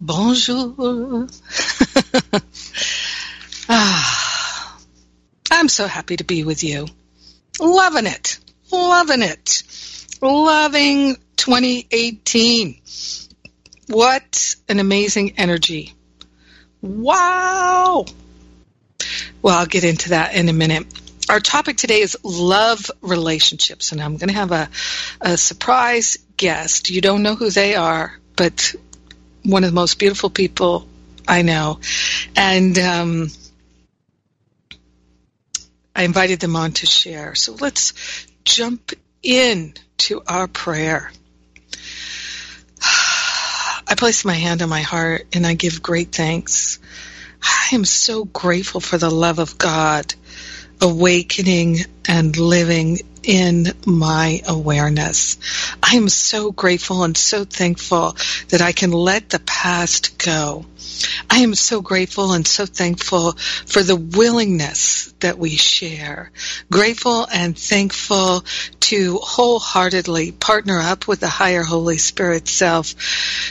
Bonjour. ah, I'm so happy to be with you. Loving it. Loving it. Loving 2018. What an amazing energy. Wow. Well, I'll get into that in a minute. Our topic today is love relationships, and I'm going to have a, a surprise guest. You don't know who they are, but one of the most beautiful people I know. And um, I invited them on to share. So let's jump in to our prayer. I place my hand on my heart and I give great thanks. I am so grateful for the love of God awakening and living in my awareness. I am so grateful and so thankful that I can let the past go. I am so grateful and so thankful for the willingness that we share. Grateful and thankful to wholeheartedly partner up with the higher Holy Spirit self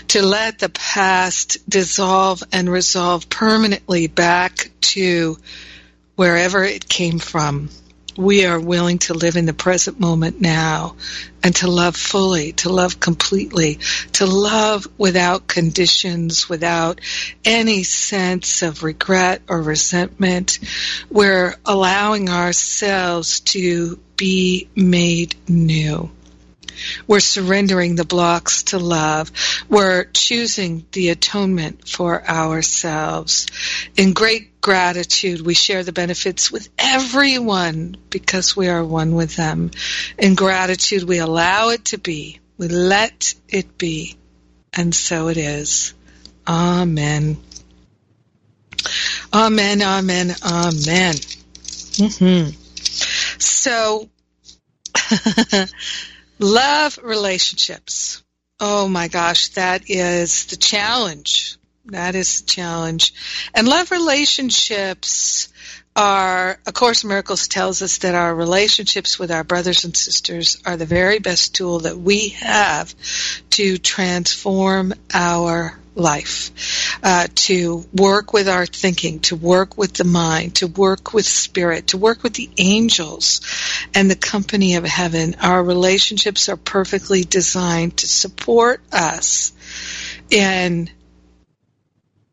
to let the past dissolve and resolve permanently back to wherever it came from we are willing to live in the present moment now and to love fully, to love completely, to love without conditions, without any sense of regret or resentment. We're allowing ourselves to be made new. We're surrendering the blocks to love. We're choosing the atonement for ourselves. In great gratitude, we share the benefits with everyone because we are one with them. In gratitude, we allow it to be. We let it be. And so it is. Amen. Amen, amen, amen. Mm-hmm. So, Love relationships. Oh my gosh, that is the challenge. That is the challenge. And love relationships are, A Course Miracles tells us that our relationships with our brothers and sisters are the very best tool that we have to transform our life, uh, to work with our thinking, to work with the mind, to work with spirit, to work with the angels and the company of heaven. Our relationships are perfectly designed to support us in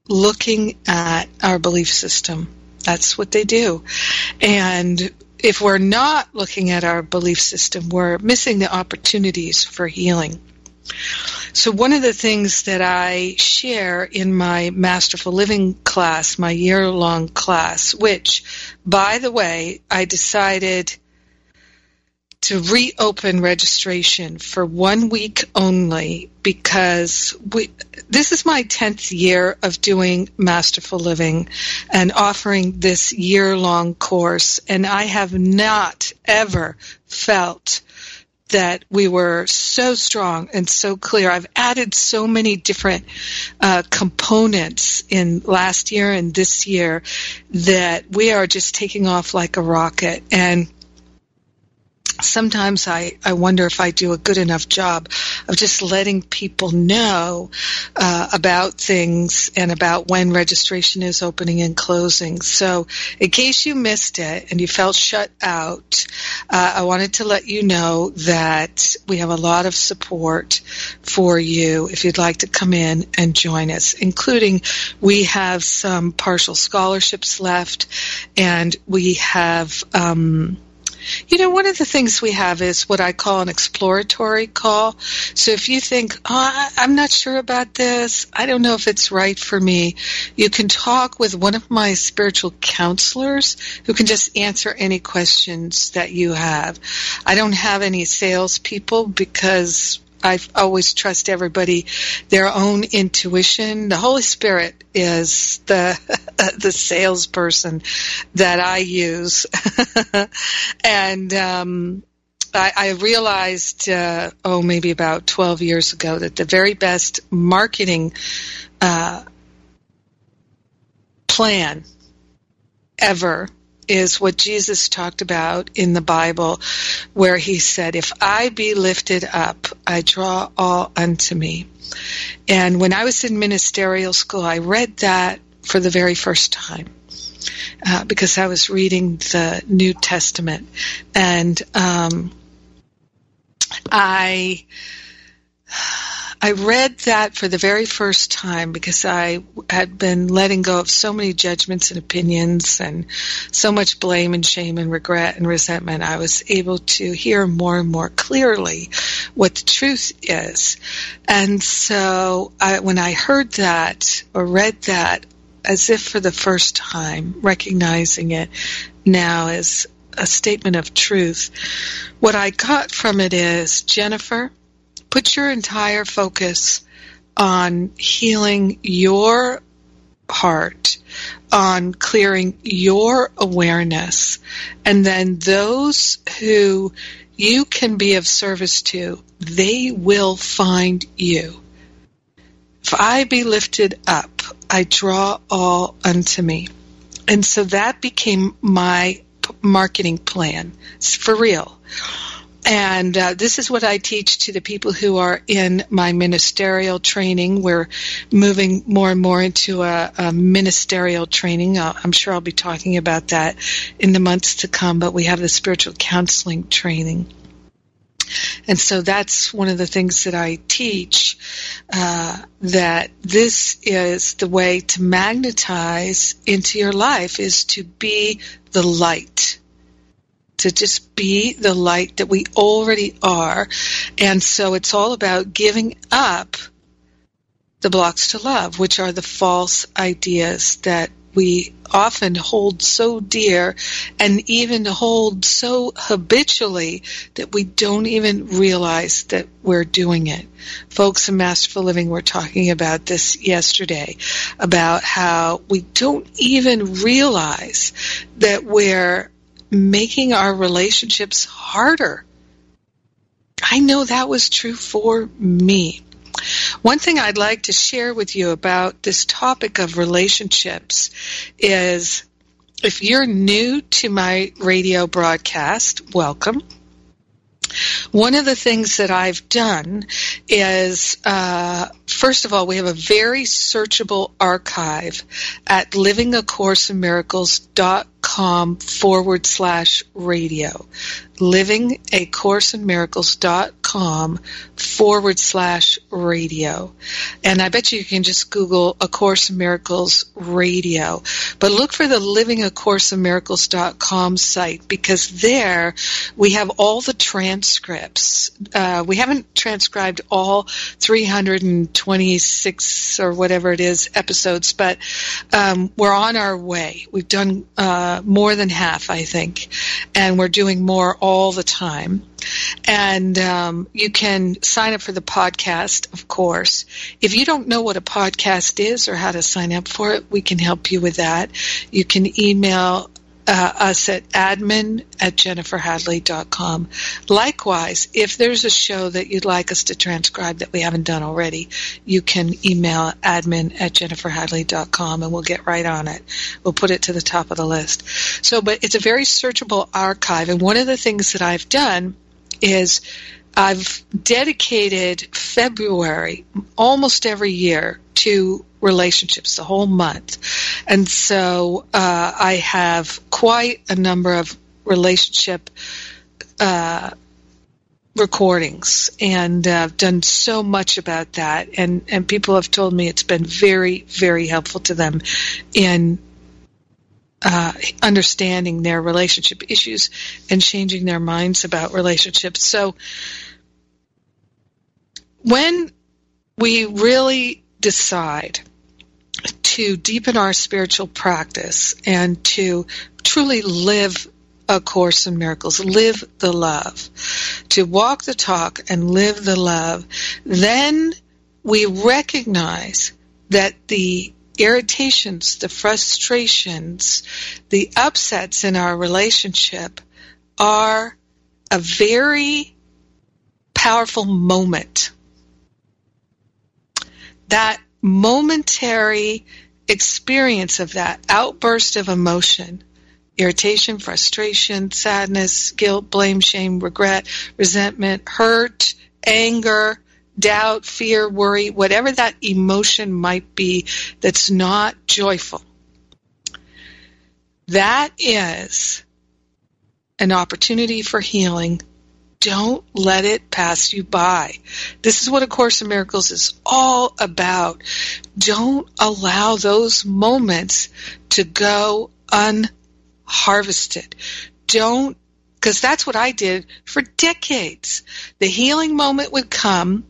looking at our belief system. That's what they do. And if we're not looking at our belief system, we're missing the opportunities for healing. So, one of the things that I share in my Masterful Living class, my year long class, which, by the way, I decided to reopen registration for one week only because we, this is my 10th year of doing Masterful Living and offering this year long course, and I have not ever felt that we were so strong and so clear. I've added so many different uh, components in last year and this year that we are just taking off like a rocket. And sometimes I, I wonder if I do a good enough job of just letting people know uh, about things and about when registration is opening and closing. So, in case you missed it and you felt shut out, uh, I wanted to let you know that we have a lot of support for you if you'd like to come in and join us, including we have some partial scholarships left and we have. Um, you know, one of the things we have is what I call an exploratory call. So if you think, oh, I'm not sure about this, I don't know if it's right for me, you can talk with one of my spiritual counselors who can just answer any questions that you have. I don't have any salespeople because I always trust everybody their own intuition. The Holy Spirit is the the salesperson that I use, and um, I, I, realized uh, oh maybe about twelve years ago that the very best marketing uh, plan ever is what Jesus talked about in the Bible, where he said, If I be lifted up, I draw all unto me. And when I was in ministerial school, I read that for the very first time. Uh, because I was reading the New Testament, and um, I I read that for the very first time because I had been letting go of so many judgments and opinions and so much blame and shame and regret and resentment. I was able to hear more and more clearly what the truth is. And so I, when I heard that or read that, as if for the first time, recognizing it now as a statement of truth, what I got from it is, Jennifer, put your entire focus on healing your heart, on clearing your awareness, and then those who you can be of service to, they will find you. If I be lifted up, I draw all unto me. And so that became my marketing plan. It's for real. And uh, this is what I teach to the people who are in my ministerial training. We're moving more and more into a, a ministerial training. I'm sure I'll be talking about that in the months to come, but we have the spiritual counseling training. And so that's one of the things that I teach uh, that this is the way to magnetize into your life is to be the light to just be the light that we already are. And so it's all about giving up the blocks to love, which are the false ideas that we often hold so dear and even hold so habitually that we don't even realize that we're doing it. Folks in Masterful Living were talking about this yesterday about how we don't even realize that we're making our relationships harder. I know that was true for me. One thing I'd like to share with you about this topic of relationships is if you're new to my radio broadcast, welcome. One of the things that I've done is, uh, first of all, we have a very searchable archive at livingacourseofmiracles.com forward slash radio. Livingacourseofmiracles.com forward slash radio. And I bet you can just Google A Course in Miracles radio. But look for the livingacourseofmiracles.com site because there we have all the transcripts. Uh, we haven't transcribed all 326 or whatever it is episodes, but um, we're on our way. We've done uh, more than half, I think, and we're doing more all the time. And um, you can sign up for the podcast, of course. If you don't know what a podcast is or how to sign up for it, we can help you with that. You can email uh, us at admin at jenniferhadley.com. Likewise, if there's a show that you'd like us to transcribe that we haven't done already, you can email admin at jenniferhadley.com and we'll get right on it. We'll put it to the top of the list. So, but it's a very searchable archive. And one of the things that I've done is I've dedicated February almost every year to relationships, the whole month. And so uh, I have quite a number of relationship uh, recordings and uh, I've done so much about that. And, and people have told me it's been very, very helpful to them in uh, understanding their relationship issues and changing their minds about relationships. So when we really decide to deepen our spiritual practice and to truly live a course in miracles, live the love, to walk the talk and live the love, then we recognize that the irritations, the frustrations, the upsets in our relationship are a very powerful moment. That momentary experience of that outburst of emotion irritation, frustration, sadness, guilt, blame, shame, regret, resentment, hurt, anger, doubt, fear, worry, whatever that emotion might be that's not joyful. That is an opportunity for healing don't let it pass you by. This is what A Course in Miracles is all about. Don't allow those moments to go unharvested. Don't, because that's what I did for decades. The healing moment would come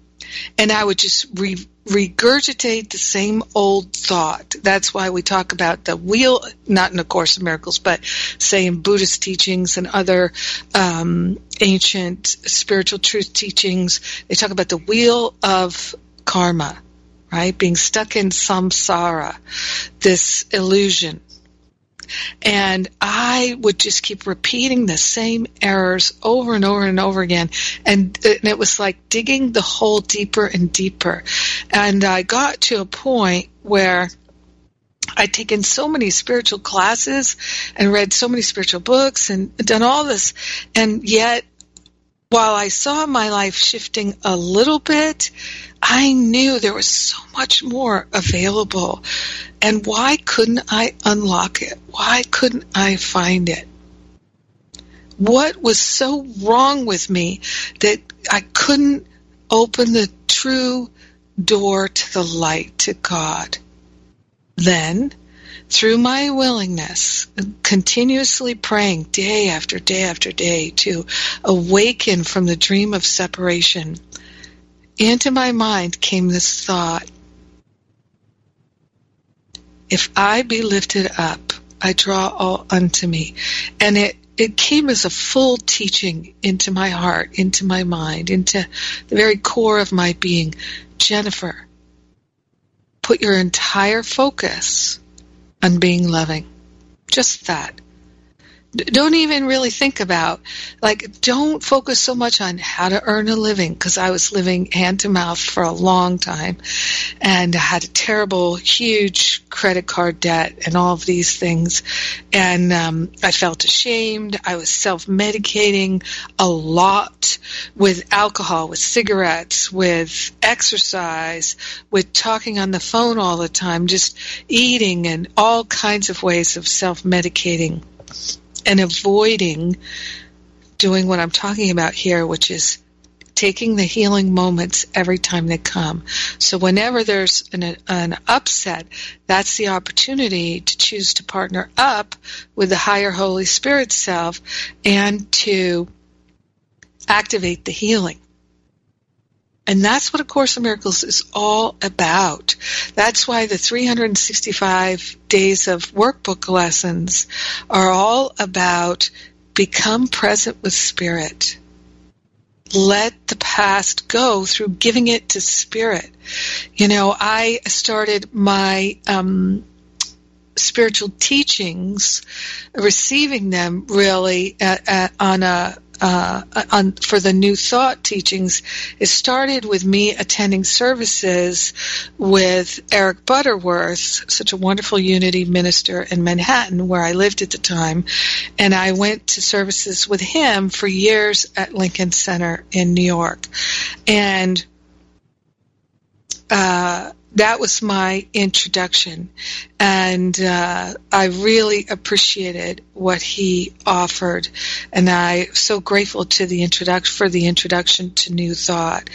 and I would just re- regurgitate the same old thought. That's why we talk about the wheel, not in A Course in Miracles, but say in Buddhist teachings and other um, ancient spiritual truth teachings, they talk about the wheel of karma, right? Being stuck in samsara, this illusion and I would just keep repeating the same errors over and over and over again. And, and it was like digging the hole deeper and deeper. And I got to a point where I'd taken so many spiritual classes and read so many spiritual books and done all this. And yet, while I saw my life shifting a little bit, I knew there was so much more available. And why couldn't I unlock it? Why couldn't I find it? What was so wrong with me that I couldn't open the true door to the light, to God? Then, through my willingness, continuously praying day after day after day to awaken from the dream of separation, into my mind came this thought If I be lifted up, I draw all unto me. And it, it came as a full teaching into my heart, into my mind, into the very core of my being. Jennifer, put your entire focus on being loving. Just that don't even really think about like don't focus so much on how to earn a living because i was living hand to mouth for a long time and I had a terrible huge credit card debt and all of these things. And um, i felt ashamed. I was self-medicating a lot with alcohol with cigarettes with exercise with talking on the phone all the time just eating and all kinds of ways of self-medicating and avoiding doing what I'm talking about here, which is taking the healing moments every time they come. So whenever there's an, an, upset, that's the opportunity to choose to partner up with the higher Holy Spirit self and to activate the healing. And that's what A Course in Miracles is all about. That's why the 365 days of workbook lessons are all about become present with spirit. Let the past go through giving it to spirit. You know, I started my um, spiritual teachings, receiving them really at, at, on a uh, on, for the New Thought teachings, it started with me attending services with Eric Butterworth, such a wonderful unity minister in Manhattan, where I lived at the time. And I went to services with him for years at Lincoln Center in New York. And uh, that was my introduction, and uh, I really appreciated what he offered, and I so grateful to the introduction for the introduction to New Thought,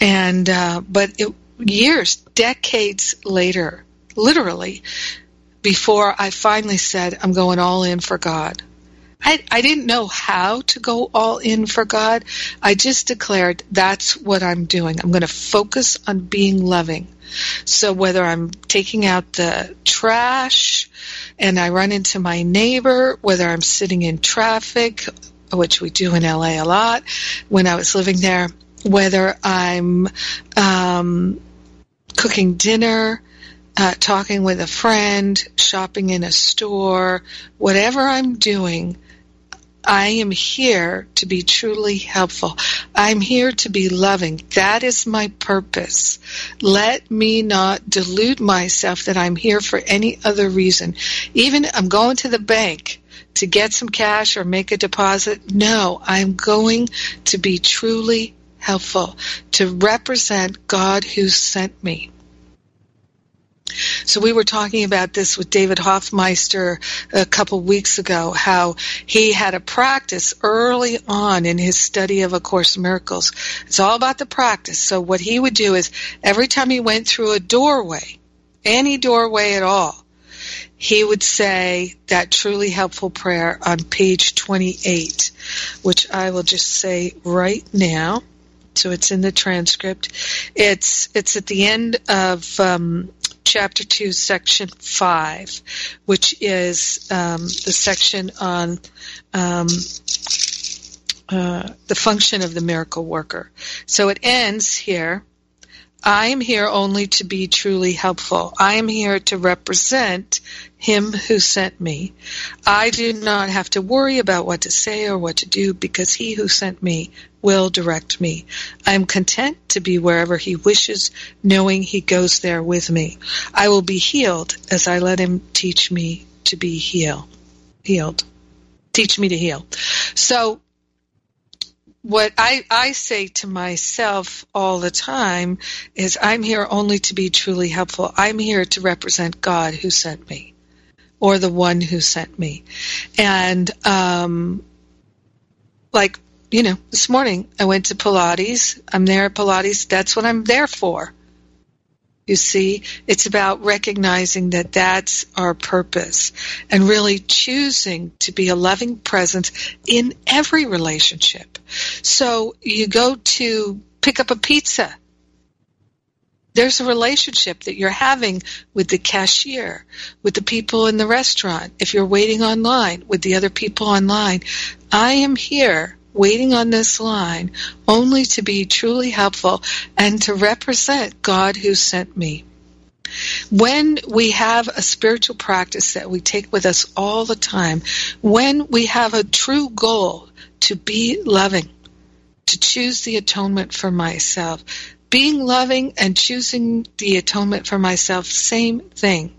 and uh, but it, years, decades later, literally, before I finally said I'm going all in for God. I, I didn't know how to go all in for God. I just declared that's what I'm doing. I'm going to focus on being loving. So whether I'm taking out the trash and I run into my neighbor, whether I'm sitting in traffic, which we do in LA a lot when I was living there, whether I'm um, cooking dinner, uh, talking with a friend, shopping in a store, whatever I'm doing, I am here to be truly helpful. I'm here to be loving. That is my purpose. Let me not delude myself that I'm here for any other reason. Even I'm going to the bank to get some cash or make a deposit. No, I'm going to be truly helpful, to represent God who sent me. So we were talking about this with David Hoffmeister a couple weeks ago, how he had a practice early on in his study of A Course in Miracles. It's all about the practice. So what he would do is every time he went through a doorway, any doorway at all, he would say that truly helpful prayer on page 28, which I will just say right now so it's in the transcript. It's it's at the end of um, chapter 2, section 5, which is um, the section on um, uh, the function of the miracle worker. So it ends here. I am here only to be truly helpful. I am here to represent him who sent me. I do not have to worry about what to say or what to do because he who sent me will direct me. I am content to be wherever He wishes, knowing He goes there with me. I will be healed as I let Him teach me to be heal, healed. Teach me to heal. So, what I, I say to myself all the time is I'm here only to be truly helpful. I'm here to represent God who sent me or the one who sent me. And, um, like you know, this morning I went to Pilates. I'm there at Pilates. That's what I'm there for. You see, it's about recognizing that that's our purpose and really choosing to be a loving presence in every relationship. So you go to pick up a pizza. There's a relationship that you're having with the cashier, with the people in the restaurant, if you're waiting online, with the other people online. I am here waiting on this line only to be truly helpful and to represent God who sent me. When we have a spiritual practice that we take with us all the time, when we have a true goal to be loving, to choose the atonement for myself, being loving and choosing the atonement for myself, same thing.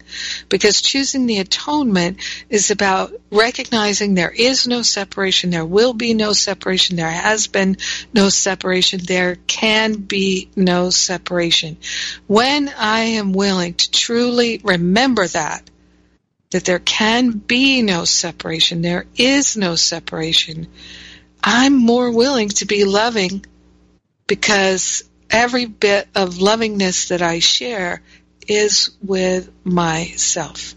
Because choosing the atonement is about recognizing there is no separation, there will be no separation, there has been no separation, there can be no separation. When I am willing to truly remember that, that there can be no separation, there is no separation, I'm more willing to be loving because every bit of lovingness that I share is with myself.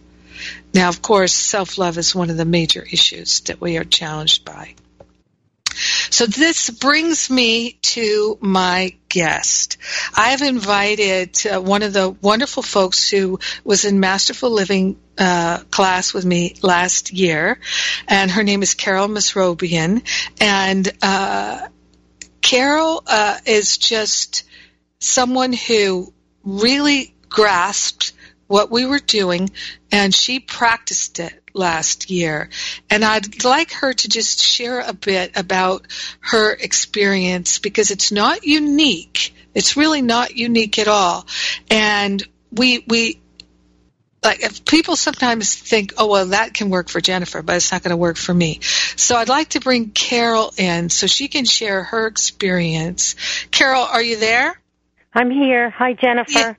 Now, of course, self love is one of the major issues that we are challenged by. So this brings me to my guest. I have invited uh, one of the wonderful folks who was in Masterful Living uh, class with me last year, and her name is Carol Masrobian. And uh, Carol uh, is just someone who really grasped what we were doing, and she practiced it last year. And I'd like her to just share a bit about her experience because it's not unique. It's really not unique at all. And we, we, like if people sometimes think, oh well, that can work for Jennifer, but it's not going to work for me. So I'd like to bring Carol in so she can share her experience. Carol, are you there? I'm here. Hi, Jennifer. Yeah.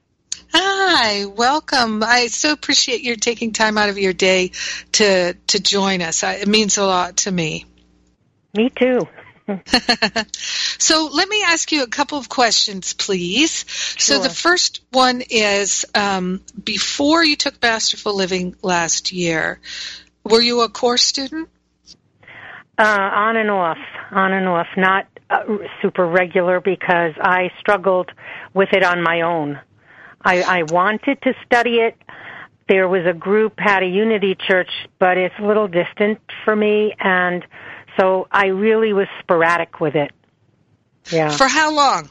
Hi, welcome. I so appreciate your taking time out of your day to to join us. It means a lot to me. Me too. so let me ask you a couple of questions, please. Sure. So the first one is um, before you took Masterful Living last year, were you a course student? Uh, on and off, on and off, not uh, super regular because I struggled with it on my own. I, I wanted to study it. There was a group at a Unity Church, but it's a little distant for me, and so I really was sporadic with it. Yeah. For how long?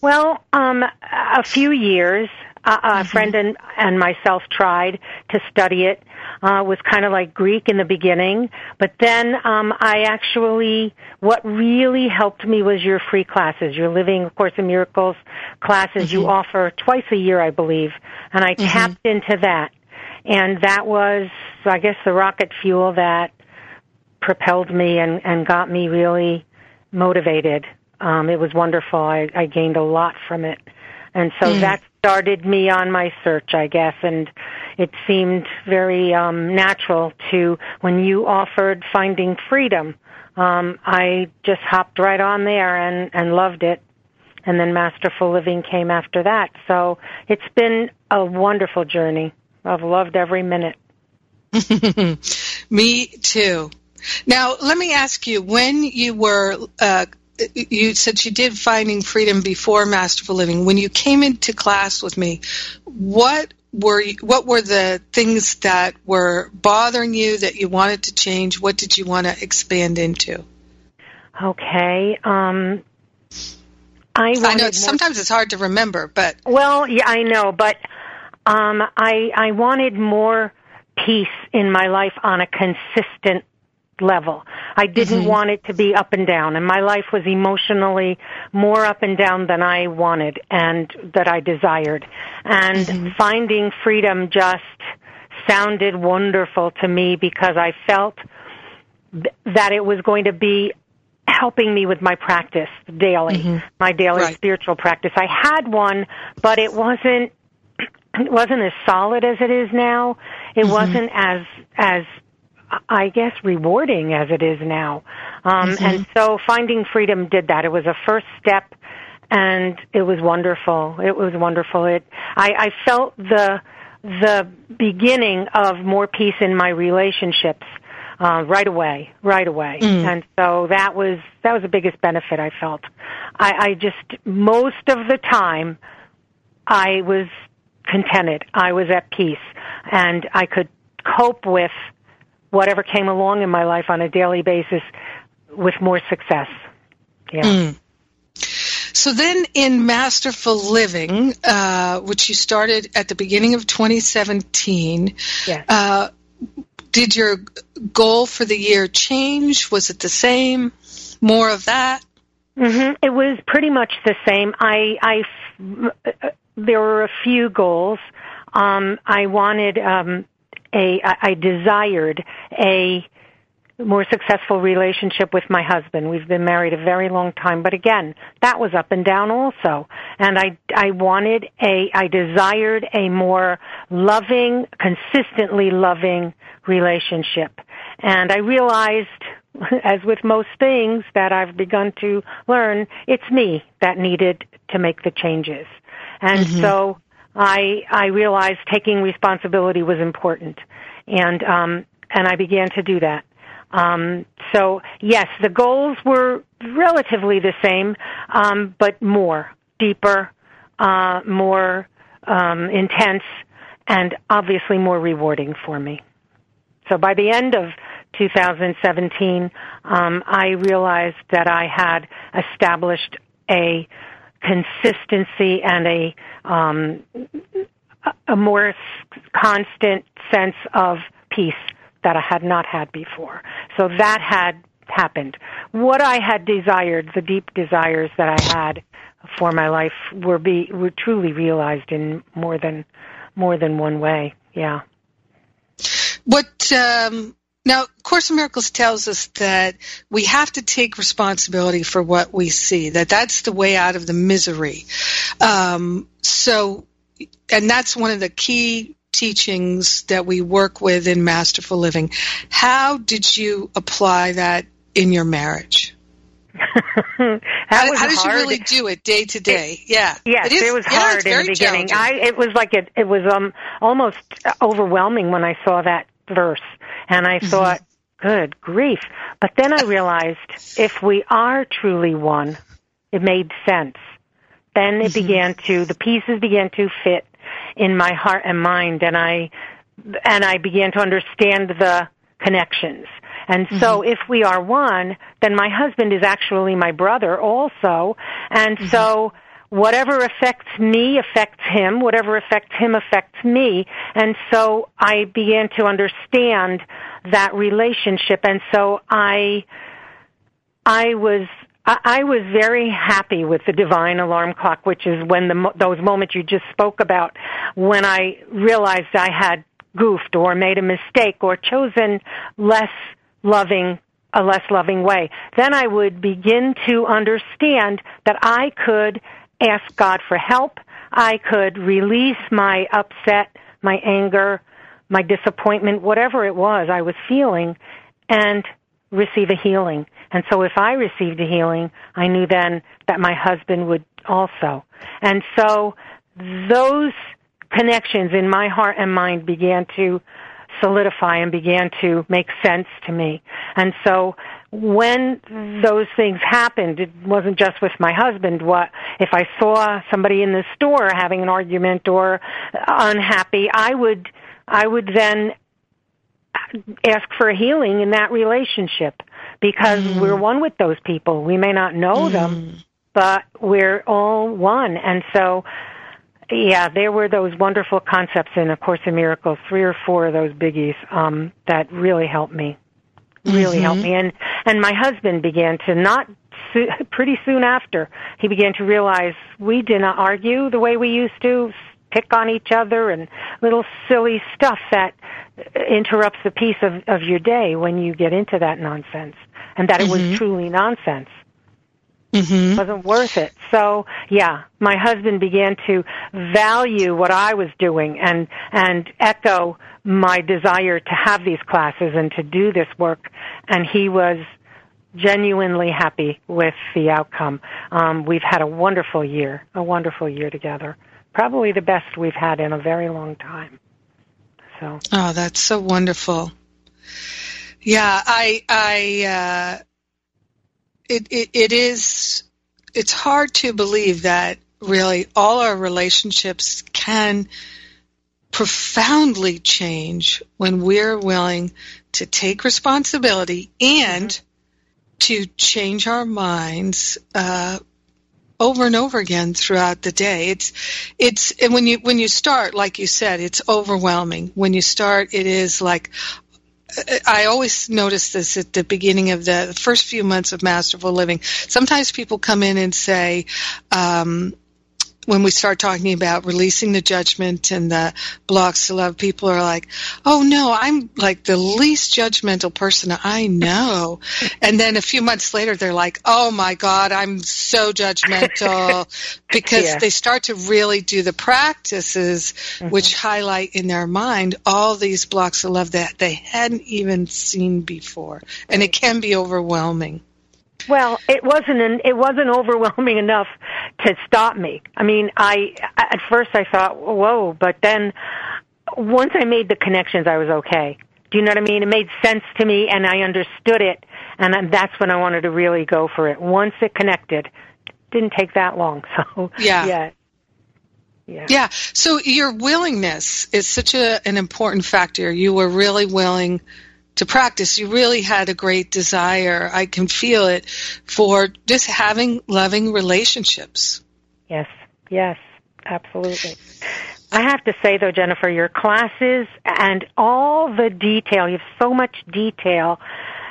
Well, um, a few years. Uh, a mm-hmm. friend and, and myself tried to study it. Uh, was kind of like Greek in the beginning, but then um, I actually, what really helped me was your free classes, your Living Course in Miracles classes mm-hmm. you offer twice a year, I believe, and I mm-hmm. tapped into that, and that was, I guess, the rocket fuel that propelled me and, and got me really motivated. Um, it was wonderful. I, I gained a lot from it. And so mm. that started me on my search, I guess, and it seemed very um, natural to when you offered finding freedom. Um, I just hopped right on there and, and loved it. And then Masterful Living came after that. So it's been a wonderful journey. I've loved every minute. Me too. Now, let me ask you: when you were, uh, you said you did Finding Freedom before Masterful Living. When you came into class with me, what were you, what were the things that were bothering you that you wanted to change? What did you want to expand into? Okay. Um, I, I know sometimes it's hard to remember, but well, yeah, I know, but um, I I wanted more peace in my life on a consistent level. I didn't mm-hmm. want it to be up and down, and my life was emotionally more up and down than I wanted and that I desired. And mm-hmm. finding freedom just sounded wonderful to me because I felt th- that it was going to be helping me with my practice daily, mm-hmm. my daily right. spiritual practice. I had one, but it wasn't it wasn't as solid as it is now. It mm-hmm. wasn't as as I guess, rewarding as it is now. Um, mm-hmm. And so Finding Freedom did that. It was a first step, and it was wonderful. It was wonderful. It, I, I felt the the beginning of more peace in my relationships uh, right away, right away. Mm. And so that was that was the biggest benefit I felt. I, I just most of the time I was contented. I was at peace, and I could cope with whatever came along in my life on a daily basis with more success. Yeah. Mm. So then in Masterful Living, uh, which you started at the beginning of 2017, yes. uh, did your goal for the year change? Was it the same? More of that? Mm-hmm. It was pretty much the same. I, I, uh, there were a few goals. Um, I wanted um, a I desired a more successful relationship with my husband. We've been married a very long time, but again, that was up and down also. And I I wanted a I desired a more loving, consistently loving relationship. And I realized as with most things that I've begun to learn, it's me that needed to make the changes. And mm-hmm. so I I realized taking responsibility was important, and um, and I began to do that. Um, so yes, the goals were relatively the same, um, but more deeper, uh, more um, intense, and obviously more rewarding for me. So by the end of 2017, um, I realized that I had established a consistency and a um, a more constant sense of peace that I had not had before. So that had happened. What I had desired, the deep desires that I had for my life were be were truly realized in more than more than one way. Yeah. What um now, Course in Miracles tells us that we have to take responsibility for what we see, that that's the way out of the misery. Um, so, and that's one of the key teachings that we work with in Masterful Living. How did you apply that in your marriage? how, how did you really do it day to day? It, yeah, yes, it, is, it was yeah, hard in the beginning. I it was like it it was um almost overwhelming when I saw that verse, and I mm-hmm. thought, good grief! But then I realized if we are truly one, it made sense. Then it mm-hmm. began to the pieces began to fit in my heart and mind, and I and I began to understand the connections. And so mm-hmm. if we are one, then my husband is actually my brother also. And mm-hmm. so whatever affects me affects him, whatever affects him affects me. And so I began to understand that relationship. And so I, I was I was very happy with the divine alarm clock, which is when the those moments you just spoke about, when I realized I had goofed or made a mistake or chosen less loving a less loving way. Then I would begin to understand that I could ask God for help. I could release my upset, my anger, my disappointment, whatever it was I was feeling, and receive a healing. And so if I received a healing, I knew then that my husband would also. And so those connections in my heart and mind began to solidify and began to make sense to me. And so when those things happened, it wasn't just with my husband. What if I saw somebody in the store having an argument or unhappy? I would, I would then ask for a healing in that relationship because mm. we're one with those people. We may not know mm. them, but we're all one. And so yeah, there were those wonderful concepts in A Course in Miracles, three or four of those biggies um, that really helped me. Really mm-hmm. helped me, and and my husband began to not pretty soon after he began to realize we did not argue the way we used to, pick on each other, and little silly stuff that interrupts the peace of of your day when you get into that nonsense, and that mm-hmm. it was mm-hmm. truly nonsense mm-hmm. wasn't worth it. So yeah, my husband began to value what I was doing and and echo my desire to have these classes and to do this work, and he was genuinely happy with the outcome. Um, we've had a wonderful year, a wonderful year together. Probably the best we've had in a very long time. So. Oh, that's so wonderful. Yeah, I I uh, it, it, it is it's hard to believe that really all our relationships can profoundly change when we're willing to take responsibility and mm-hmm. to change our minds uh, over and over again throughout the day. It's it's and when you when you start, like you said, it's overwhelming. When you start, it is like, I always notice this at the beginning of the first few months of Masterful Living. Sometimes people come in and say, um, when we start talking about releasing the judgment and the blocks to love, people are like, "Oh no, I'm like the least judgmental person I know." and then a few months later, they're like, "Oh my God, I'm so judgmental," because yeah. they start to really do the practices, mm-hmm. which highlight in their mind all these blocks of love that they hadn't even seen before, and it can be overwhelming. Well, it wasn't an, it wasn't overwhelming enough to stop me. I mean, I at first I thought, "Whoa," but then once I made the connections, I was okay. Do you know what I mean? It made sense to me, and I understood it, and that's when I wanted to really go for it. Once it connected, didn't take that long. So yeah, yeah. Yeah. yeah. So your willingness is such a, an important factor. You were really willing to practice. You really had a great desire. I can feel it for just having loving relationships. Yes, yes, absolutely. I have to say though, Jennifer, your classes and all the detail, you have so much detail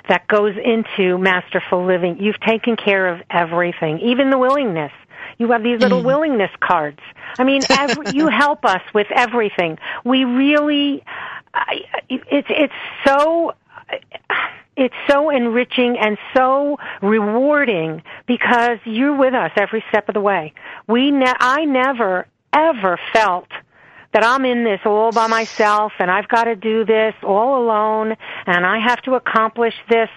that goes into masterful living. You've taken care of everything, even the willingness. You have these little mm. willingness cards. I mean, every, you help us with everything. We really, it's it's so it's so enriching and so rewarding because you're with us every step of the way. We ne- I never ever felt that I'm in this all by myself and I've got to do this all alone and I have to accomplish this.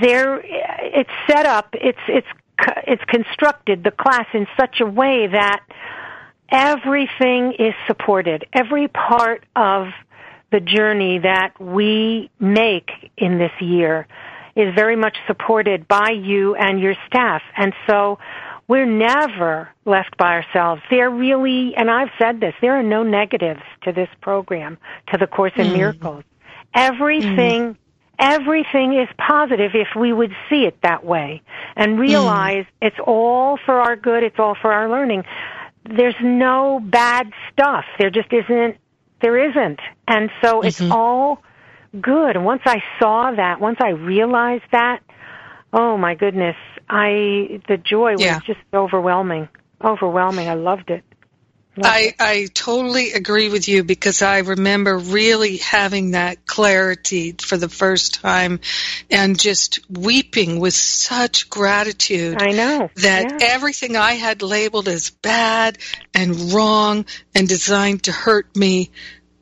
There, it's set up, it's, it's, it's constructed, the class in such a way that everything is supported. Every part of the journey that we make in this year is very much supported by you and your staff. And so we're never left by ourselves. There really, and I've said this, there are no negatives to this program, to the Course in mm. Miracles. Everything, mm. everything is positive if we would see it that way and realize mm. it's all for our good, it's all for our learning. There's no bad stuff. There just isn't there isn't. And so mm-hmm. it's all good. And once I saw that, once I realized that, oh my goodness, I the joy was yeah. just overwhelming. Overwhelming. I loved it. I, I totally agree with you because I remember really having that clarity for the first time and just weeping with such gratitude. I know. That yeah. everything I had labeled as bad and wrong and designed to hurt me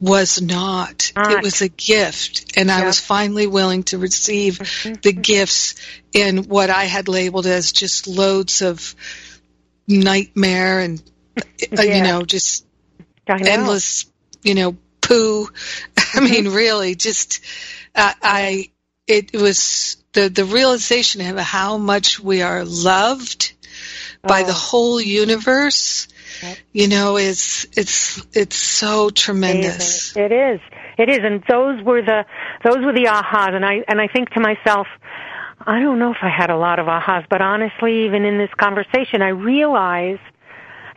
was not. not. It was a gift. And I was finally willing to receive mm-hmm. the gifts in what I had labeled as just loads of nightmare and yeah. you know, just endless, you know, poo. I mean, mm-hmm. really, just uh, I. It was the the realization of how much we are loved oh. by the oh. whole universe. Yep. You know, is it's it's so tremendous. It is. It is, and those were the those were the ahas, and I and I think to myself, I don't know if I had a lot of ahas, but honestly, even in this conversation, I realize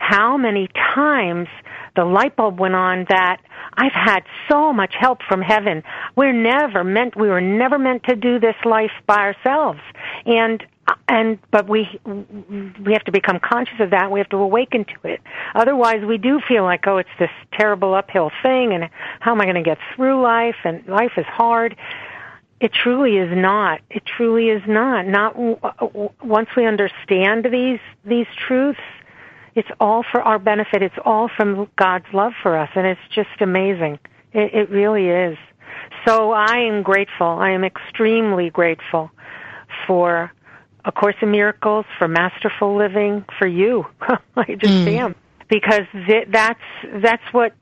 how many times the light bulb went on that I've had so much help from heaven. We're never meant we were never meant to do this life by ourselves. And and but we we have to become conscious of that. We have to awaken to it. Otherwise, we do feel like oh, it's this terrible uphill thing, and how am I going to get through life? And life is hard. It truly is not. It truly is not. Not once we understand these these truths it's all for our benefit. It's all from God's love for us, and it's just amazing. It, it really is. So I am grateful. I am extremely grateful for A Course in Miracles, for Masterful Living, for you. I just mm. am because th- that's that's what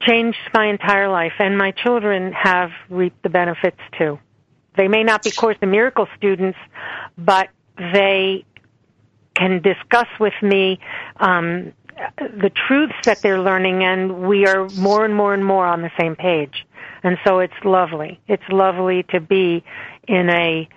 changed my entire life, and my children have reaped the benefits too. They may not be Course in Miracles students, but they can discuss with me um, the truths that they're learning, and we are more and more and more on the same page. And so it's lovely. It's lovely to be in a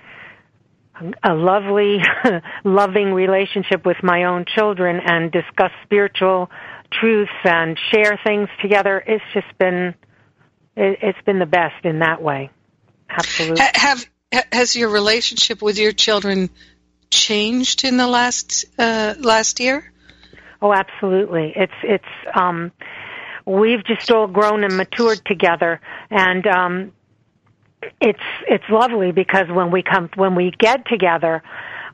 a lovely, loving relationship with my own children and discuss spiritual truths and share things together. It's just been, it, has been the best in that way. Absolutely. Have has your relationship with your children changed in the last uh, last year? Oh, absolutely. It's it's um, we've just all grown and matured together, and um, it's it's lovely because when we come when we get together,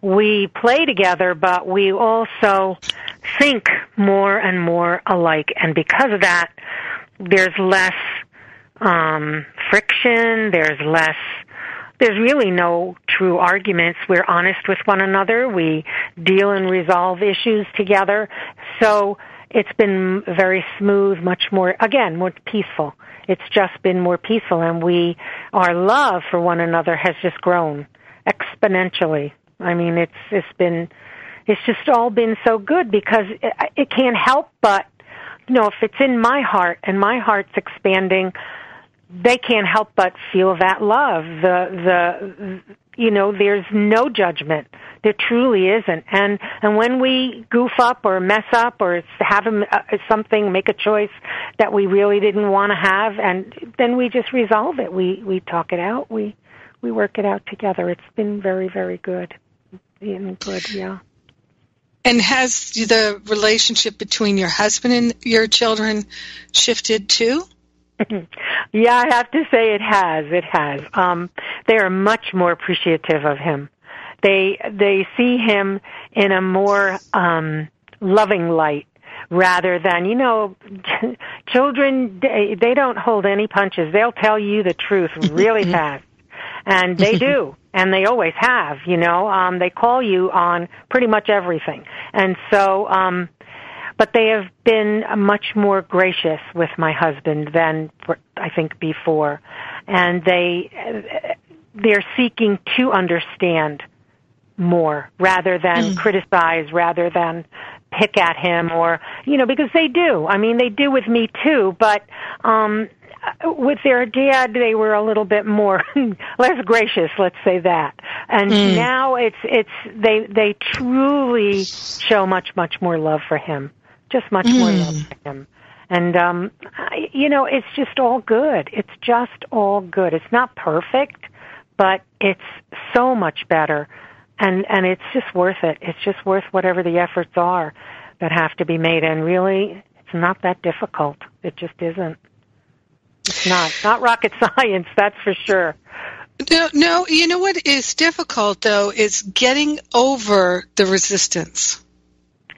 we play together, but we also think more and more alike, and because of that, there's less um, friction. There's less there's really no true arguments. We're honest with one another. We deal and resolve issues together. So it's been very smooth, much more, again, more peaceful. It's just been more peaceful and we, our love for one another has just grown exponentially. I mean, it's, it's been, it's just all been so good because it, it can't help but, you know, if it's in my heart and my heart's expanding, they can't help but feel that love. The the you know, there's no judgment. There truly isn't. And and when we goof up or mess up or have a, uh, something, make a choice that we really didn't want to have, and then we just resolve it. We we talk it out. We we work it out together. It's been very very good. Been good, yeah. And has the relationship between your husband and your children shifted too? yeah, I have to say it has. It has. Um, they are much more appreciative of him. They they see him in a more um, loving light rather than you know children they, they don't hold any punches they'll tell you the truth really fast and they do and they always have you know um they call you on pretty much everything and so um but they have been much more gracious with my husband than I think before, and they they're seeking to understand more rather than mm. criticize, rather than pick at him or you know because they do. I mean, they do with me too, but um with their dad they were a little bit more less gracious let's say that and mm. now it's it's they they truly show much much more love for him just much mm. more love for him. And um I, you know, it's just all good. It's just all good. It's not perfect, but it's so much better. And and it's just worth it. It's just worth whatever the efforts are that have to be made and really it's not that difficult. It just isn't. It's not. Not rocket science, that's for sure. No, no, you know what is difficult though is getting over the resistance.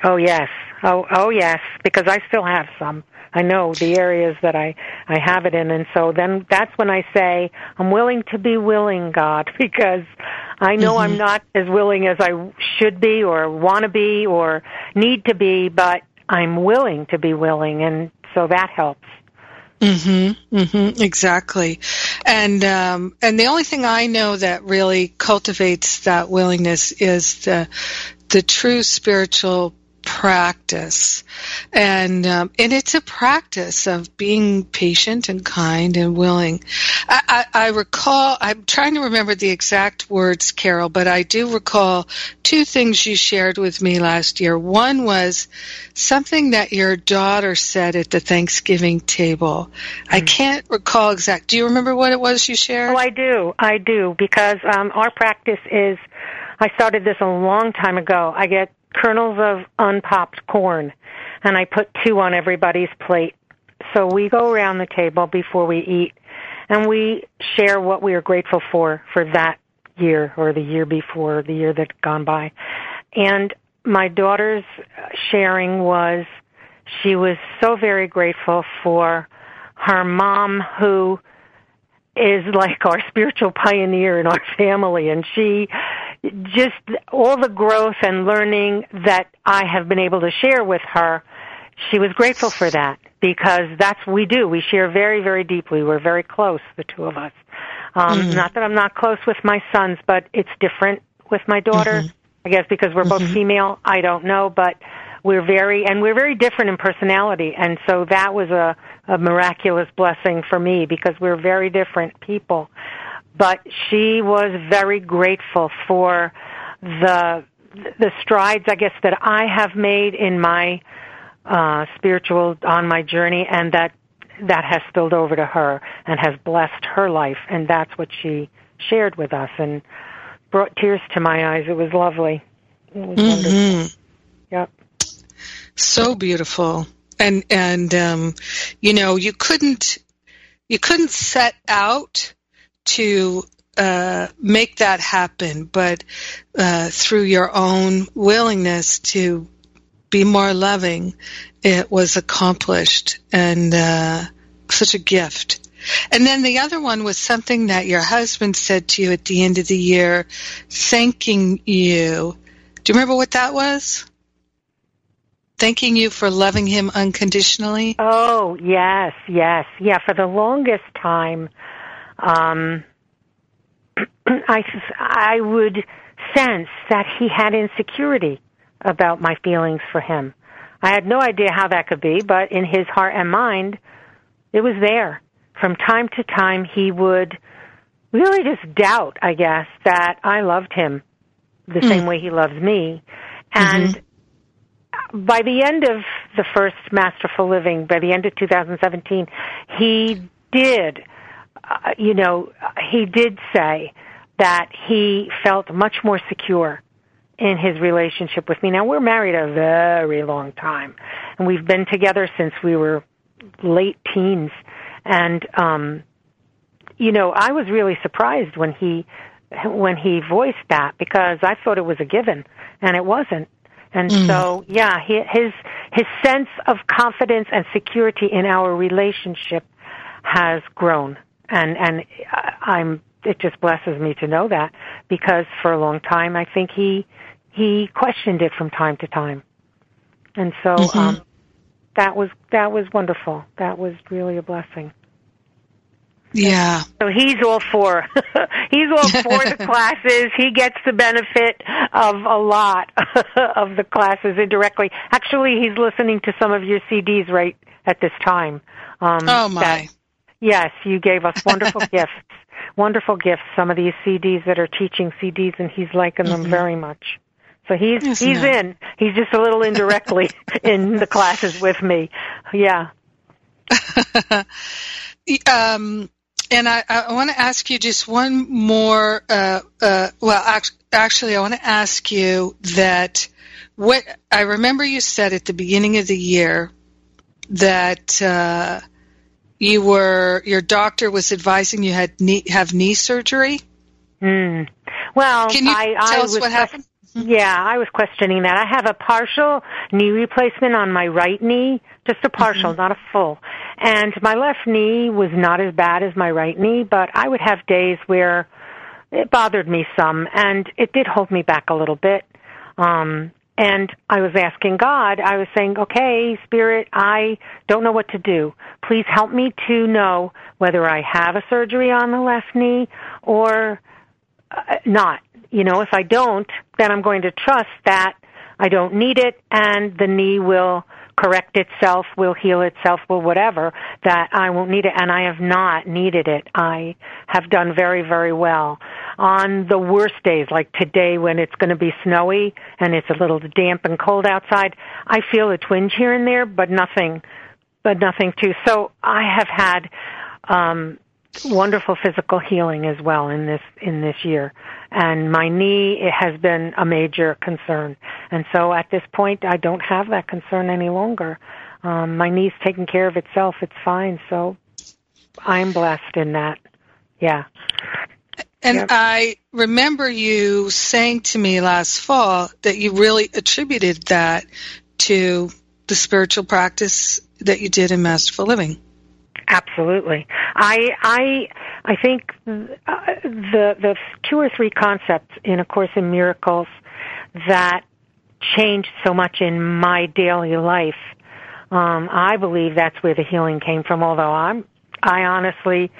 Oh yes, Oh, oh yes, because I still have some. I know the areas that I I have it in, and so then that's when I say I'm willing to be willing, God, because I know mm-hmm. I'm not as willing as I should be, or want to be, or need to be, but I'm willing to be willing, and so that helps. Mhm. Mhm. Exactly. And um and the only thing I know that really cultivates that willingness is the the true spiritual practice. And um, and it's a practice of being patient and kind and willing. I, I, I, recall i'm trying to remember the exact words carol but i do recall two things you shared with me last year. One was something that your daughter said at the thanksgiving table. Mm. i can't recall exact do you remember what it was you shared? Oh i do. I do. Because um, our practice is I started this a long time ago. I get kernels of unpopped corn, and I put two on everybody's plate. So we go around the table before we eat, and we share what we are grateful for for that year or the year before, the year that gone by. And my daughter's sharing was she was so very grateful for her mom who is like our spiritual pioneer in our family and she just all the growth and learning that I have been able to share with her, she was grateful for that because that's what we do. We share very, very deeply. We're very close, the two of us. Um, mm-hmm. Not that I'm not close with my sons, but it's different with my daughter. Mm-hmm. I guess because we're both mm-hmm. female. I don't know, but we're very and we're very different in personality, and so that was a, a miraculous blessing for me because we're very different people but she was very grateful for the the strides I guess that I have made in my uh spiritual on my journey and that that has spilled over to her and has blessed her life and that's what she shared with us and brought tears to my eyes. It was lovely. It was mm-hmm. wonderful. Yep. So beautiful. And and um you know you couldn't you couldn't set out to uh, make that happen, but uh, through your own willingness to be more loving, it was accomplished and uh, such a gift. And then the other one was something that your husband said to you at the end of the year, thanking you. Do you remember what that was? Thanking you for loving him unconditionally? Oh, yes, yes. Yeah, for the longest time, um, I, I would sense that he had insecurity about my feelings for him. I had no idea how that could be, but in his heart and mind, it was there. From time to time, he would really just doubt, I guess, that I loved him the mm. same way he loves me. And mm-hmm. by the end of the first Masterful Living, by the end of 2017, he did, uh, you know, he did say that he felt much more secure in his relationship with me. Now we're married a very long time and we've been together since we were late teens and um you know, I was really surprised when he when he voiced that because I thought it was a given and it wasn't. And mm. so, yeah, he, his his sense of confidence and security in our relationship has grown, and and I'm it just blesses me to know that because for a long time I think he he questioned it from time to time, and so mm-hmm. um, that was that was wonderful. That was really a blessing. Yeah. So he's all for he's all for the classes. He gets the benefit of a lot of the classes indirectly. Actually, he's listening to some of your CDs right at this time. Um, oh my! That, yes, you gave us wonderful gifts. Wonderful gifts. Some of these CDs that are teaching CDs, and he's liking them mm-hmm. very much. So he's he's in. He's just a little indirectly in the classes with me. Yeah. um, and I, I want to ask you just one more. Uh, uh, well, actually, I want to ask you that what I remember you said at the beginning of the year that uh, you were your doctor was advising you had knee, have knee surgery. Mm. Well, can you I, tell I us what happened? Yeah, I was questioning that. I have a partial knee replacement on my right knee, just a partial, mm-hmm. not a full. And my left knee was not as bad as my right knee, but I would have days where it bothered me some and it did hold me back a little bit. Um and I was asking God, I was saying, okay, Spirit, I don't know what to do. Please help me to know whether I have a surgery on the left knee or uh, not. You know, if I don't, then I'm going to trust that I don't need it and the knee will correct itself, will heal itself, will whatever, that I won't need it. And I have not needed it. I have done very, very well. On the worst days, like today when it's going to be snowy and it's a little damp and cold outside, I feel a twinge here and there, but nothing, but nothing too. So I have had, um, wonderful physical healing as well in this in this year. And my knee it has been a major concern. And so at this point i don't have that concern any longer. Um my knee's taking care of itself. It's fine. So i'm blessed in that. Yeah. And yep. i remember you saying to me last fall that you really attributed that to the spiritual practice that you did in masterful living Absolutely. I I I think uh, the the two or three concepts in A Course in Miracles that changed so much in my daily life. Um, I believe that's where the healing came from. Although I'm I honestly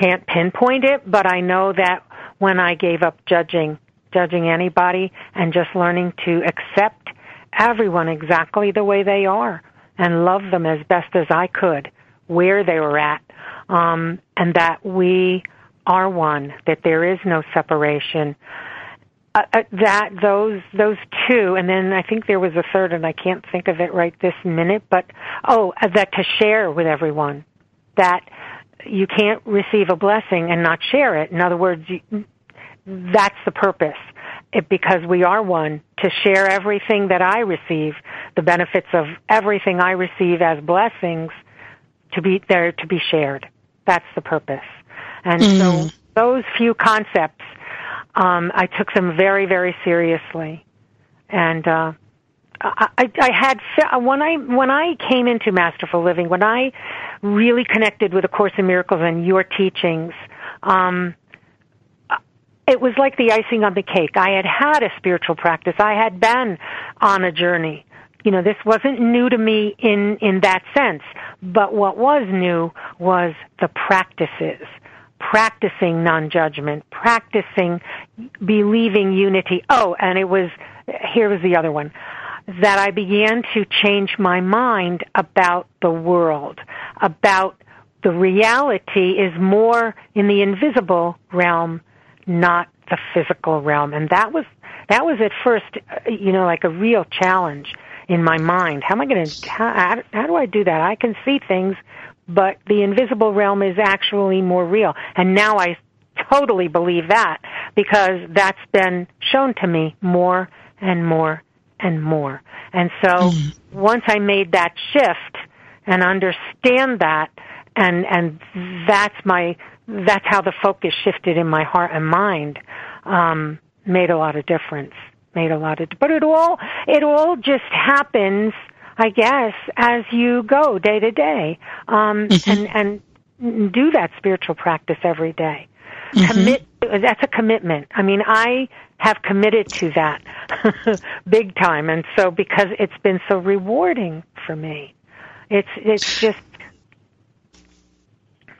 can't pinpoint it, but I know that when I gave up judging judging anybody and just learning to accept everyone exactly the way they are and love them as best as I could where they were at, um, and that we are one, that there is no separation. Uh, uh, that those those two, and then I think there was a third, and I can't think of it right this minute. But oh, uh, that to share with everyone, that you can't receive a blessing and not share it. In other words, you, that's the purpose. It, because we are one to share everything that I receive, the benefits of everything I receive as blessings to be there to be shared. That's the purpose. And mm. so those few concepts, um, I took them very, very seriously. And uh, I, I had when I when I came into Masterful Living, when I really connected with A Course in Miracles and your teachings, um, it was like the icing on the cake. I had had a spiritual practice. I had been on a journey you know, this wasn't new to me in, in that sense. But what was new was the practices. Practicing non-judgment, practicing believing unity. Oh, and it was, here was the other one. That I began to change my mind about the world, about the reality is more in the invisible realm, not the physical realm. And that was that was at first, you know, like a real challenge in my mind. How am I going to? How, how do I do that? I can see things, but the invisible realm is actually more real. And now I totally believe that because that's been shown to me more and more and more. And so mm. once I made that shift and understand that and and that's my that's how the focus shifted in my heart and mind um made a lot of difference made a lot of but it all it all just happens i guess as you go day to day um mm-hmm. and and do that spiritual practice every day. Mm-hmm. commit that's a commitment i mean i have committed to that big time and so because it's been so rewarding for me it's it's just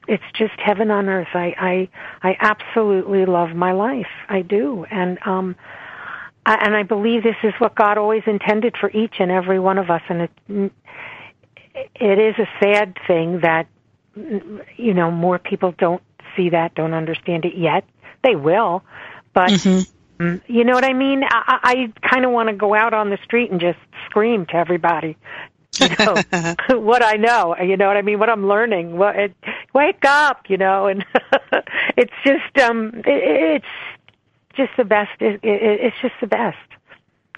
it's just heaven on earth. I I I absolutely love my life. I do, and um, I, and I believe this is what God always intended for each and every one of us. And it it is a sad thing that you know more people don't see that, don't understand it yet. They will, but. Mm-hmm. You know what I mean? I, I kind of want to go out on the street and just scream to everybody, you know what I know. You know what I mean? What I'm learning. What it, wake up, you know, and it's just um, it, it's just the best. It, it, it's just the best.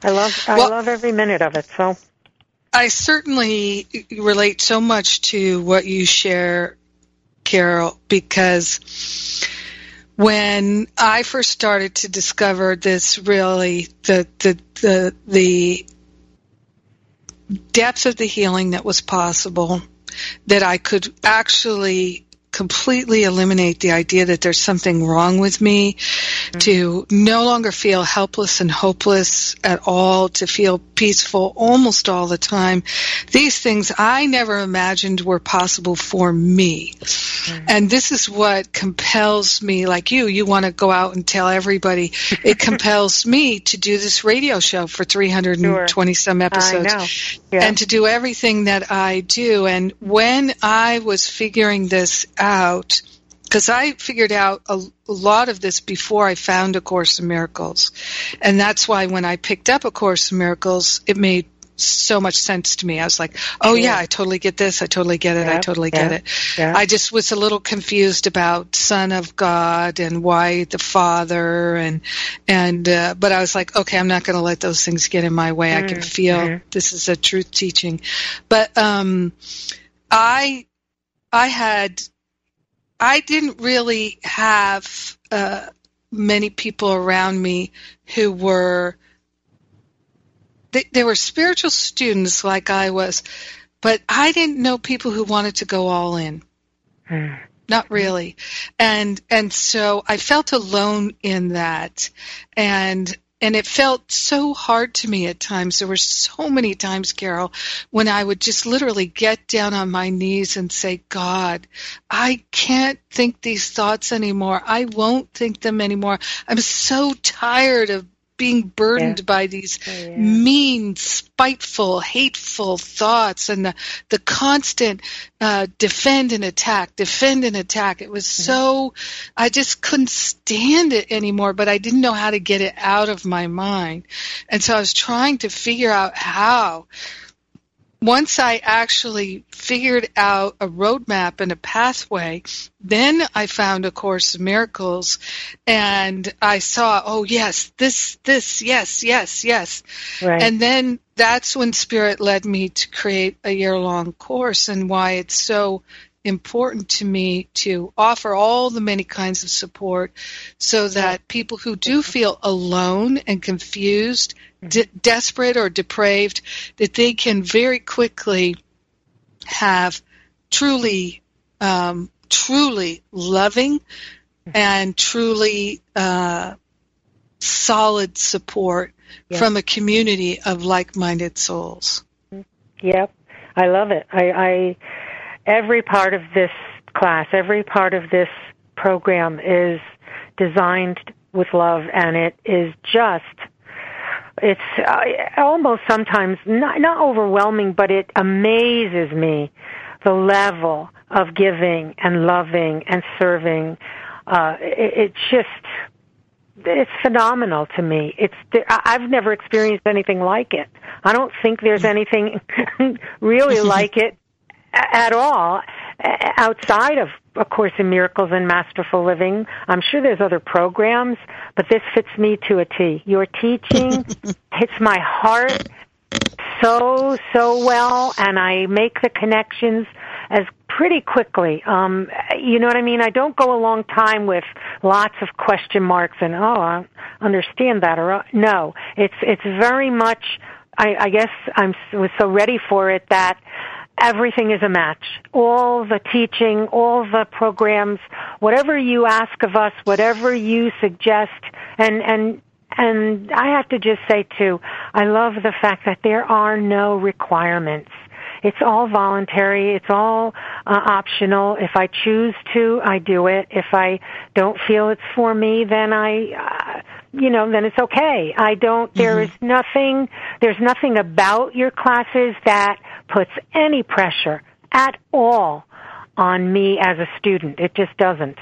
I love I well, love every minute of it. So I certainly relate so much to what you share, Carol, because when I first started to discover this really the the the the depth of the healing that was possible, that I could actually completely eliminate the idea that there's something wrong with me, mm-hmm. to no longer feel helpless and hopeless at all, to feel peaceful almost all the time. These things I never imagined were possible for me. Mm-hmm. And this is what compels me, like you, you want to go out and tell everybody. it compels me to do this radio show for 320 sure. some episodes yeah. and to do everything that I do. And when I was figuring this out because I figured out a, a, lot of this before I found A Course in Miracles. And that's why when I picked up A Course in Miracles, it made so much sense to me. I was like, oh yeah, yeah I totally get this. I totally get it. Yeah, I totally yeah, get it. I just was a little confused about Son of God and why the Father and, and, uh, but I was like, okay, I'm not going to let those things get in my way. Mm, I can mm-hmm. feel mm-hmm. this is a truth teaching. But, um, I, I had I didn't really have uh, many people around me who were they, they were spiritual students like I was, but I didn't know people who wanted to go all in. Hmm. Not really. And and so I felt alone in that. And and it felt so hard to me at times. There were so many times, Carol, when I would just literally get down on my knees and say, God, I can't think these thoughts anymore. I won't think them anymore. I'm so tired of being burdened yeah. by these oh, yeah. mean, spiteful, hateful thoughts and the, the constant uh, defend and attack, defend and attack. It was mm-hmm. so, I just couldn't stand it anymore, but I didn't know how to get it out of my mind. And so I was trying to figure out how once I actually figured out a roadmap and a pathway, then I found A Course in Miracles and I saw, oh yes, this, this, yes, yes, yes. Right. And then that's when Spirit led me to create a year long course and why it's so important to me to offer all the many kinds of support so that people who do feel alone and confused, de- desperate or depraved, that they can very quickly have truly, um, truly loving and truly uh, solid support from a community of like-minded souls. Yep, I love it. I, I every part of this class, every part of this program is designed with love and it is just it's uh, almost sometimes not not overwhelming but it amazes me the level of giving and loving and serving. Uh, it, it's just, it's phenomenal to me. It's I've never experienced anything like it. I don't think there's anything really like it at all outside of A Course in Miracles and Masterful Living. I'm sure there's other programs, but this fits me to a T. Your teaching hits my heart so so well, and I make the connections as pretty quickly. Um, you know what I mean? I don't go a long time with lots of question marks and oh, I understand that or no. It's it's very much. I, I guess I'm was so ready for it that everything is a match. All the teaching, all the programs, whatever you ask of us, whatever you suggest, and and and I have to just say too, I love the fact that there are no requirements. It's all voluntary. It's all uh, optional. If I choose to, I do it. If I don't feel it's for me, then I, uh, you know, then it's okay. I don't, mm-hmm. there is nothing, there's nothing about your classes that puts any pressure at all on me as a student. It just doesn't.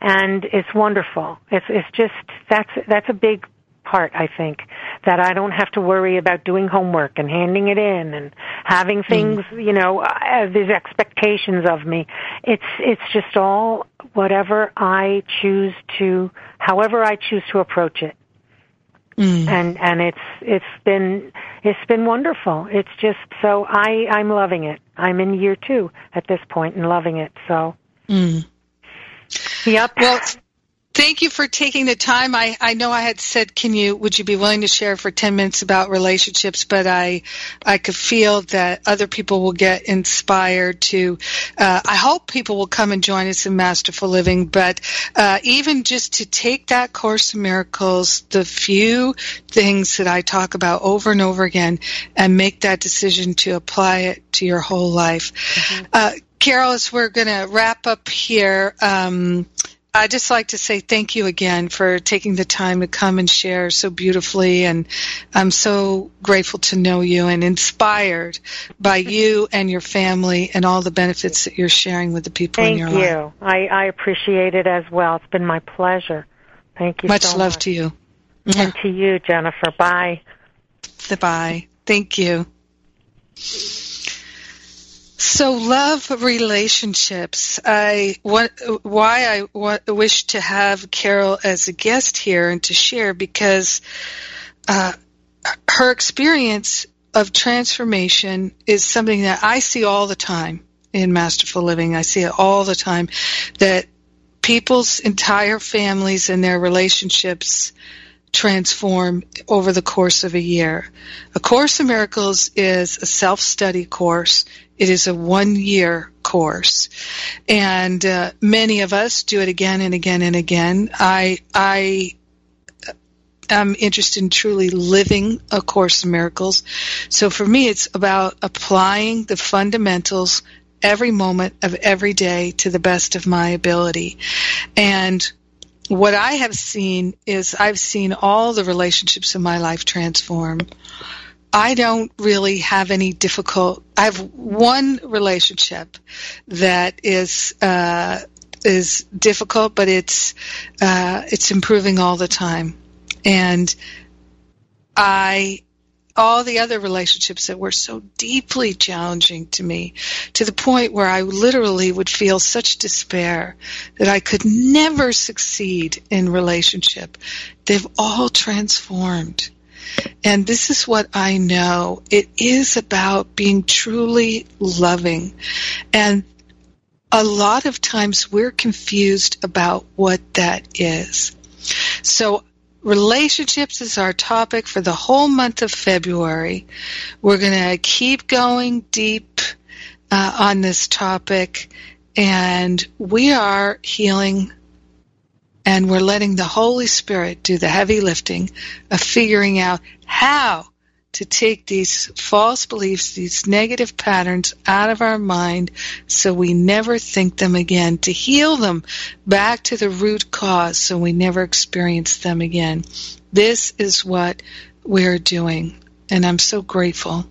And it's wonderful. It's, it's just, that's, that's a big part, I think, that I don't have to worry about doing homework and handing it in and having mm. things, mm. you know, uh, there's expectations of me. It's, it's just all whatever I choose to, however I choose to approach it. Mm. And, and it's, it's been, it's been wonderful. It's just so I, I'm loving it. I'm in year two at this point and loving it. So. Mm. Yep. Well, Thank you for taking the time. I, I know I had said, can you, would you be willing to share for 10 minutes about relationships, but I, I could feel that other people will get inspired to, uh, I hope people will come and join us in Masterful Living, but, uh, even just to take that Course in Miracles, the few things that I talk about over and over again and make that decision to apply it to your whole life. Mm-hmm. Uh, Carol, as we're going to wrap up here, um, I'd just like to say thank you again for taking the time to come and share so beautifully. And I'm so grateful to know you and inspired by you and your family and all the benefits that you're sharing with the people thank in your you. life. Thank you. I appreciate it as well. It's been my pleasure. Thank you so much so love much. to you. And to you, Jennifer. Bye. Bye. Thank you. So, love relationships. I what, why I wish to have Carol as a guest here and to share because uh, her experience of transformation is something that I see all the time in Masterful Living. I see it all the time that people's entire families and their relationships transform over the course of a year. A Course in Miracles is a self-study course. It is a one-year course, and uh, many of us do it again and again and again. I I am interested in truly living a Course in Miracles. So for me, it's about applying the fundamentals every moment of every day to the best of my ability, and what I have seen is I've seen all the relationships in my life transform. I don't really have any difficult. I have one relationship that is uh, is difficult, but it's uh, it's improving all the time, and I all the other relationships that were so deeply challenging to me to the point where I literally would feel such despair that I could never succeed in relationship. They've all transformed. And this is what I know. It is about being truly loving. And a lot of times we're confused about what that is. So relationships is our topic for the whole month of February. We're going to keep going deep uh, on this topic, and we are healing and we're letting the Holy Spirit do the heavy lifting of figuring out how to take these false beliefs, these negative patterns out of our mind so we never think them again, to heal them back to the root cause so we never experience them again. This is what we're doing, and I'm so grateful.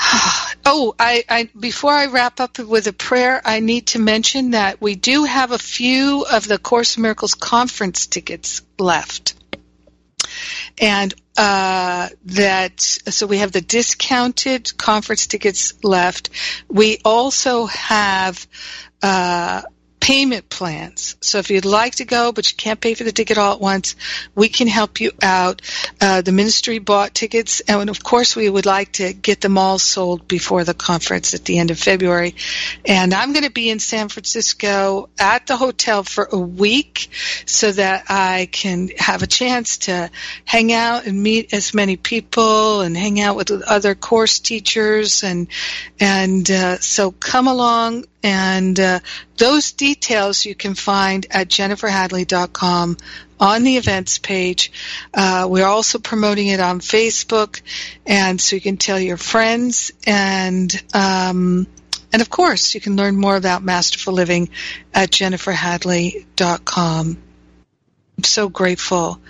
Oh, I, I before I wrap up with a prayer, I need to mention that we do have a few of the Course in Miracles conference tickets left, and uh, that so we have the discounted conference tickets left. We also have uh, payment plans. So if you'd like to go, but you can't pay for the ticket all at once, we can help you out. Uh, the ministry bought tickets, and of course, we would like to get them all sold before the conference at the end of February. And I'm going to be in San Francisco at the hotel for a week so that I can have a chance to hang out and meet as many people and hang out with other course teachers and and uh, so come along and uh, those details you can find at jenniferhadley.com on the events page. Uh, we're also promoting it on Facebook, and so you can tell your friends. And um, and of course, you can learn more about Masterful Living at jenniferhadley.com. I'm so grateful.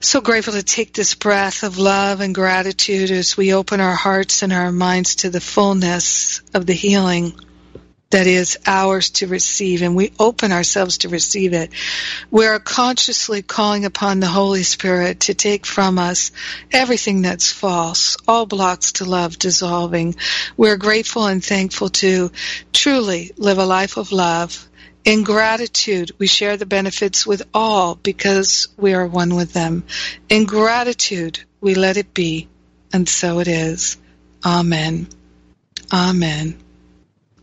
So grateful to take this breath of love and gratitude as we open our hearts and our minds to the fullness of the healing that is ours to receive, and we open ourselves to receive it. We are consciously calling upon the Holy Spirit to take from us everything that's false, all blocks to love dissolving. We're grateful and thankful to truly live a life of love. In gratitude, we share the benefits with all because we are one with them. In gratitude, we let it be, and so it is. Amen. Amen.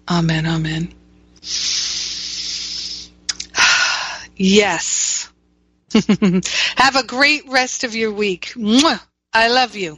Amen. Amen. Yes. Have a great rest of your week. I love you.